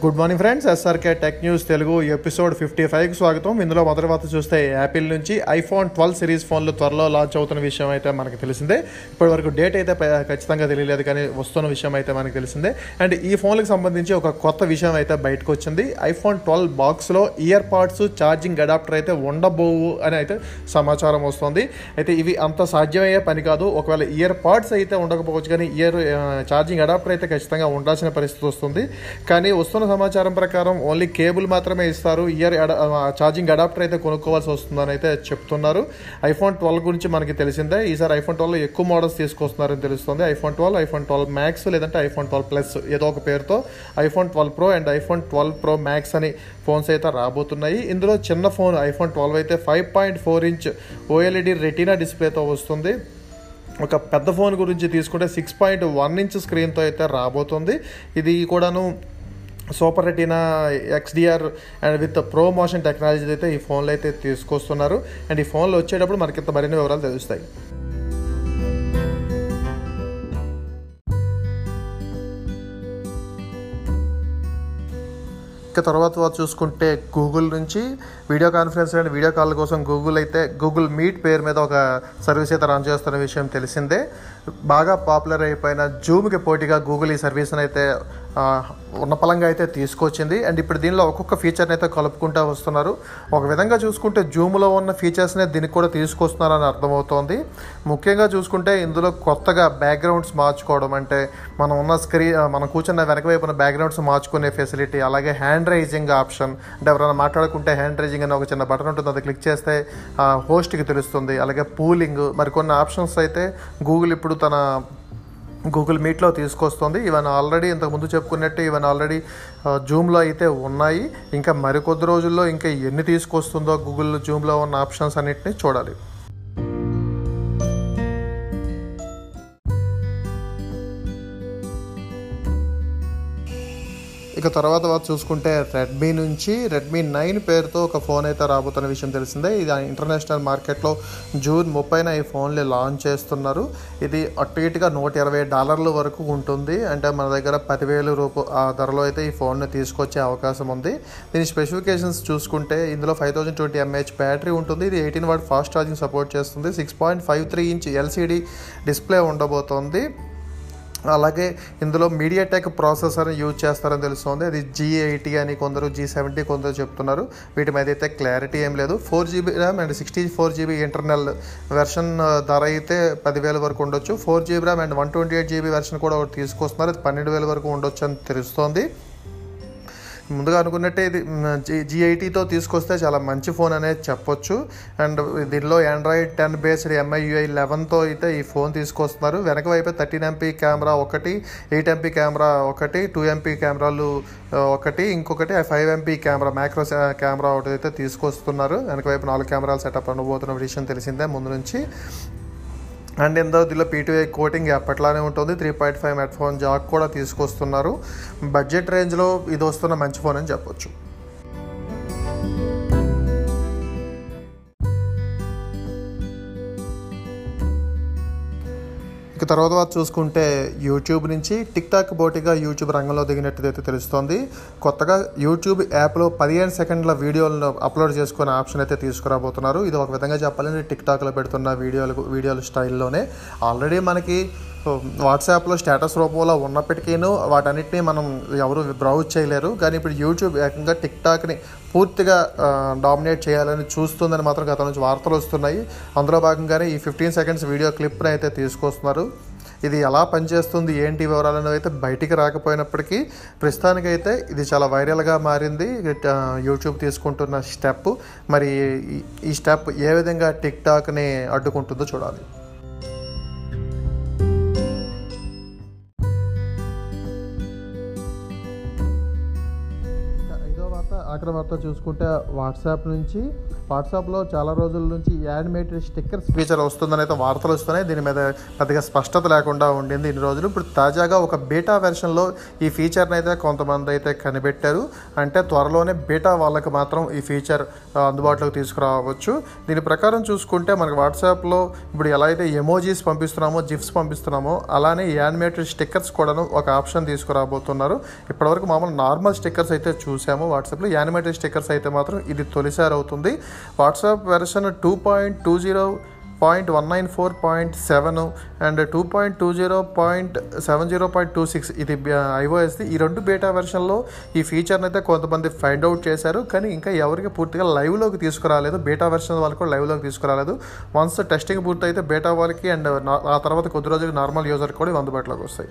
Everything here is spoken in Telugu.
Good morning friends SRK tech news Telugu episode fifty ఫైవ్కి స్వాగతం. ఇందులో మొదటి వార్త చూస్తే యాపిల్ నుంచి ఐఫోన్ ట్వెల్వ్ సిరీస్ ఫోన్లు త్వరలో లాంచ్ అవుతున్న విషయం అయితే మనకు తెలిసిందే. ఇప్పటి వరకు డేట్ అయితే ఖచ్చితంగా తెలియలేదు కానీ వస్తున్న విషయం అయితే మనకు తెలిసిందే. అండ్ ఈ ఫోన్లకు సంబంధించి ఒక కొత్త విషయం అయితే బయటకు వచ్చింది. ఐఫోన్ ట్వెల్వ్ బాక్స్లో ఇయర్ పాడ్స్ ఛార్జింగ్ అడాప్టర్ అయితే ఉండబోవు అని అయితే సమాచారం వస్తుంది. అయితే ఇవి అంత సాధ్యమయ్యే పని కాదు. ఒకవేళ ఇయర్ పాడ్స్ అయితే ఉండకపోవచ్చు కానీ ఇయర్ ఛార్జింగ్ అడాప్టర్ అయితే ఖచ్చితంగా ఉండాల్సిన పరిస్థితి వస్తుంది. కానీ వస్తున్న సమాచారం ప్రకారం ఓన్లీ కేబుల్ మాత్రమే ఇస్తారు. ఇయర్ ఛార్జింగ్ అడాప్టర్ అయితే కొనుక్కోవాల్సి వస్తుందని అయితే చెప్తున్నారు. ఐఫోన్ ట్వెల్వ్ గురించి మనకి తెలిసిందే. ఈసారి ఐఫోన్ ట్వెల్వ్ ఎక్కువ మోడల్స్ తీసుకొస్తున్నారని తెలుస్తుంది. IPhone twelve iPhone twelve max లేదంటే ఐఫోన్ ట్వెల్వ్ ప్లస్ ఏదో ఒక పేరుతో iPhone twelve pro and iPhone twelve pro max అని ఫోన్స్ అయితే రాబోతున్నాయి. ఇందులో చిన్న ఫోన్ ఐఫోన్ ట్వెల్వ్ అయితే five point four inch OLED retina డిస్ప్లేతో వస్తుంది. ఒక పెద్ద ఫోన్ గురించి తీసుకుంటే సిక్స్ పాయింట్ వన్ ఇంచ్ స్క్రీన్తో అయితే రాబోతుంది. ఇది కూడాను super retina XDR and with pro motion technology అయితే ఈ ఫోన్లో అయితే తీసుకొస్తున్నారు. అండ్ ఈ ఫోన్లో వచ్చేటప్పుడు మనకి ఇంత మరిన్ని వివరాలు తెలుస్తాయి. ఇక తర్వాత చూసుకుంటే గూగుల్ నుంచి video conference and video call కోసం గూగుల్ అయితే గూగుల్ మీట్ పేరు మీద ఒక సర్వీస్ అయితే రన్ చేస్తున్న విషయం తెలిసిందే. బాగా పాపులర్ అయిపోయిన జూమ్కి పోటీగా గూగుల్ ఈ సర్వీస్ని అయితే ఉన్నపలంగా అయితే తీసుకొచ్చింది. అండ్ ఇప్పుడు దీనిలో ఒక్కొక్క ఫీచర్ని అయితే కలుపుకుంటూ వస్తున్నారు. ఒక విధంగా చూసుకుంటే జూమ్లో ఉన్న ఫీచర్స్నే దీనికి కూడా తీసుకొస్తున్నారని అర్థమవుతోంది. ముఖ్యంగా చూసుకుంటే ఇందులో కొత్తగా బ్యాక్గ్రౌండ్స్ మార్చుకోవడం అంటే మనం ఉన్న స్క్రీన్ మనం కూర్చున్న వెనక వైపున బ్యాక్గ్రౌండ్స్ మార్చుకునే ఫెసిలిటీ అలాగే హ్యాండ్ రైజింగ్ ఆప్షన్ అంటే ఎవరైనా మాట్లాడుకుంటే హ్యాండ్ రైజింగ్ అనే ఒక చిన్న బటన్ ఉంటుంది. అది క్లిక్ చేస్తే హోస్ట్కి తెలుస్తుంది. అలాగే పూలింగ్ మరికొన్ని ఆప్షన్స్ అయితే గూగుల్ ఇప్పుడు తన గూగుల్ మీట్లో తీసుకొస్తుంది. ఇవన్నీ ఆల్రెడీ ఇంతకుముందు చెప్పుకున్నట్టు ఇవన్నీ ఆల్రెడీ జూమ్లో అయితే ఉన్నాయి. ఇంకా మరికొద్ది రోజుల్లో ఇంకా ఎన్ని తీసుకొస్తుందో గూగుల్ జూమ్లో ఉన్న ఆప్షన్స్ అన్నింటినీ చూడాలి. ఇక తర్వాత చూసుకుంటే రెడ్మీ నుంచి రెడ్మీ నైన్ పేరుతో ఒక ఫోన్ అయితే రాబోతున్న విషయం తెలిసిందే. ఇది ఇంటర్నేషనల్ మార్కెట్లో జూన్ ముప్పైన ఈ ఫోన్లు లాంచ్ చేస్తున్నారు. ఇది అటు ఇటుగా నూట ఇరవై డాలర్ల వరకు ఉంటుంది. అంటే మన దగ్గర పదివేలు రూపు ఆ ధరలో అయితే ఈ ఫోన్ని తీసుకొచ్చే అవకాశం ఉంది. దీని స్పెసిఫికేషన్స్ చూసుకుంటే ఇందులో five thousand twenty mAh battery ఉంటుంది. ఇది eighteen watt fast charging support చేస్తుంది. Six point five three inch LCD display ఉండబోతోంది. అలాగే ఇందులో మీడియాటెక్ ప్రాసెసర్ యూజ్ చేస్తారని తెలుస్తుంది. అది జీ ఎయిటీ అని కొందరు జీ సెవెంటీ కొందరు చెప్తున్నారు. వీటి మీద అయితే క్లారిటీ ఏం లేదు. Four GB RAM and sixty four GB internal version ధర అయితే పదివేల వరకు ఉండొచ్చు. Four GB RAM and one twenty eight GB version కూడా ఒకటి తీసుకొస్తున్నారు. అది పన్నెండు వేల వరకు ఉండొచ్చు అని తెలుస్తోంది. ముందుగా అనుకున్నట్టే ఇది జీ తీసుకొస్తే చాలా మంచి ఫోన్ అనేది చెప్పొచ్చు. అండ్ దీనిలో ఆండ్రాయిడ్ టెన్ బేస్డ్ ఎంఐయుఐ లెవెన్తో అయితే ఈ ఫోన్ తీసుకొస్తున్నారు. వెనక వైపు థర్టీన్ ఎంపీ కెమెరా ఒకటి ఎయిట్ ఎంపీ కెమెరా ఒకటి టూ ఎంపీ కెమెరాలు ఒకటి ఇంకొకటి five MP camera macro camera ఒకటి అయితే తీసుకొస్తున్నారు. వెనక వైపు నాలుగు కెమెరాలు సెటప్ అనుబోతున్న విషయం తెలిసిందే ముందు నుంచి. అండ్ ఇందో దీనిలో పీటీఐ కోటింగ్ ఎప్పట్లానే ఉంటుంది. Three point five headphone jack కూడా తీసుకొస్తున్నారు. బడ్జెట్ రేంజ్లో ఇది వస్తున్న మంచి ఫోన్ అని చెప్పొచ్చు. ఇక తర్వాత చూసుకుంటే యూట్యూబ్ నుంచి టిక్టాక్ పోటీగా యూట్యూబ్ రంగంలో దిగినట్టుదైతే తెలుస్తోంది. కొత్తగా యూట్యూబ్ యాప్లో పదిహేను సెకండ్ల వీడియోలను అప్లోడ్ చేసుకునే ఆప్షన్ అయితే తీసుకురాబోతున్నారు. ఇది ఒక విధంగా చెప్పాలంటే టిక్టాక్లో పెడుతున్న వీడియోలు వీడియోల స్టైల్లోనే. ఆల్రెడీ మనకి వాట్సాప్లో స్టేటస్ రూపంలో ఉన్నప్పటికీను వాటన్నిటిని మనం ఎవరు బ్రౌజ్ చేయలేరు. కానీ ఇప్పుడు యూట్యూబ్ ఏకంగా టిక్టాక్ని పూర్తిగా డామినేట్ చేయాలని చూస్తుందని మాత్రం గత నుంచి వార్తలు వస్తున్నాయి. అందులో భాగంగానే ఈ ఫిఫ్టీన్ సెకండ్స్ వీడియో క్లిప్ని అయితే తీసుకొస్తున్నారు. ఇది ఎలా పనిచేస్తుంది? ఏంటి వివరాలు అనేవి అయితే బయటికి రాకపోయినప్పటికీ ప్రస్తుతానికైతే ఇది చాలా వైరల్గా మారింది. యూట్యూబ్ తీసుకుంటున్న స్టెప్. మరి ఈ- స్టెప్ ఏ విధంగా టిక్టాక్ని అడ్డుకుంటుందో చూడాలి. ఆఖరి వార్త చూసుకుంటే వాట్సాప్ నుంచి వాట్సాప్లో చాలా రోజుల నుంచి యానిమేటెడ్ స్టిక్కర్స్ ఫీచర్ వస్తుందని అయితే వార్తలు వస్తున్నాయి. దీని మీద పెద్దగా స్పష్టత లేకుండా ఉండింది ఇన్ని రోజులు. ఇప్పుడు తాజాగా ఒక బీటా వెర్షన్లో ఈ ఫీచర్ని అయితే కొంతమంది అయితే కనిపెట్టారు. అంటే త్వరలోనే బీటా వాళ్ళకి మాత్రం ఈ ఫీచర్ అందుబాటులోకి తీసుకురావచ్చు. దీని ప్రకారం చూసుకుంటే మనకి వాట్సాప్లో ఇప్పుడు ఎలా అయితే ఎమోజీస్ పంపిస్తున్నామో జిఫ్స్ పంపిస్తున్నామో అలానే యానిమేటెడ్ స్టిక్కర్స్ కూడాను ఒక ఆప్షన్ తీసుకురాబోతున్నారు. ఇప్పటివరకు మామూలు నార్మల్ స్టిక్కర్స్ అయితే చూసాము. వాట్సాప్లో యానిమేటెడ్ స్టిక్కర్స్ అయితే మాత్రం ఇది తొలిసారి అవుతుంది. WhatsApp version two point two zero point one nine four point seven and two point two zero point seven zero point two six ఇది ఐఓఎస్ది ఈ రెండు బేటా వెర్షన్లో ఈ ఫీచర్ని అయితే కొంతమంది ఫైండ్ అవుట్ చేశారు. కానీ ఇంకా ఎవరికి పూర్తిగా లైవ్లోకి తీసుకురాలేదు బేటా వెర్షన్ వాళ్ళు కూడా లైవ్లోకి తీసుకురాలేదు. వన్స్ టెస్టింగ్ పూర్తయితే బేటా వాళ్ళకి అండ్ ఆ తర్వాత కొద్ది రోజులకి నార్మల్ యూజర్కి కూడా ఇవి అందుబాటులోకి వస్తాయి.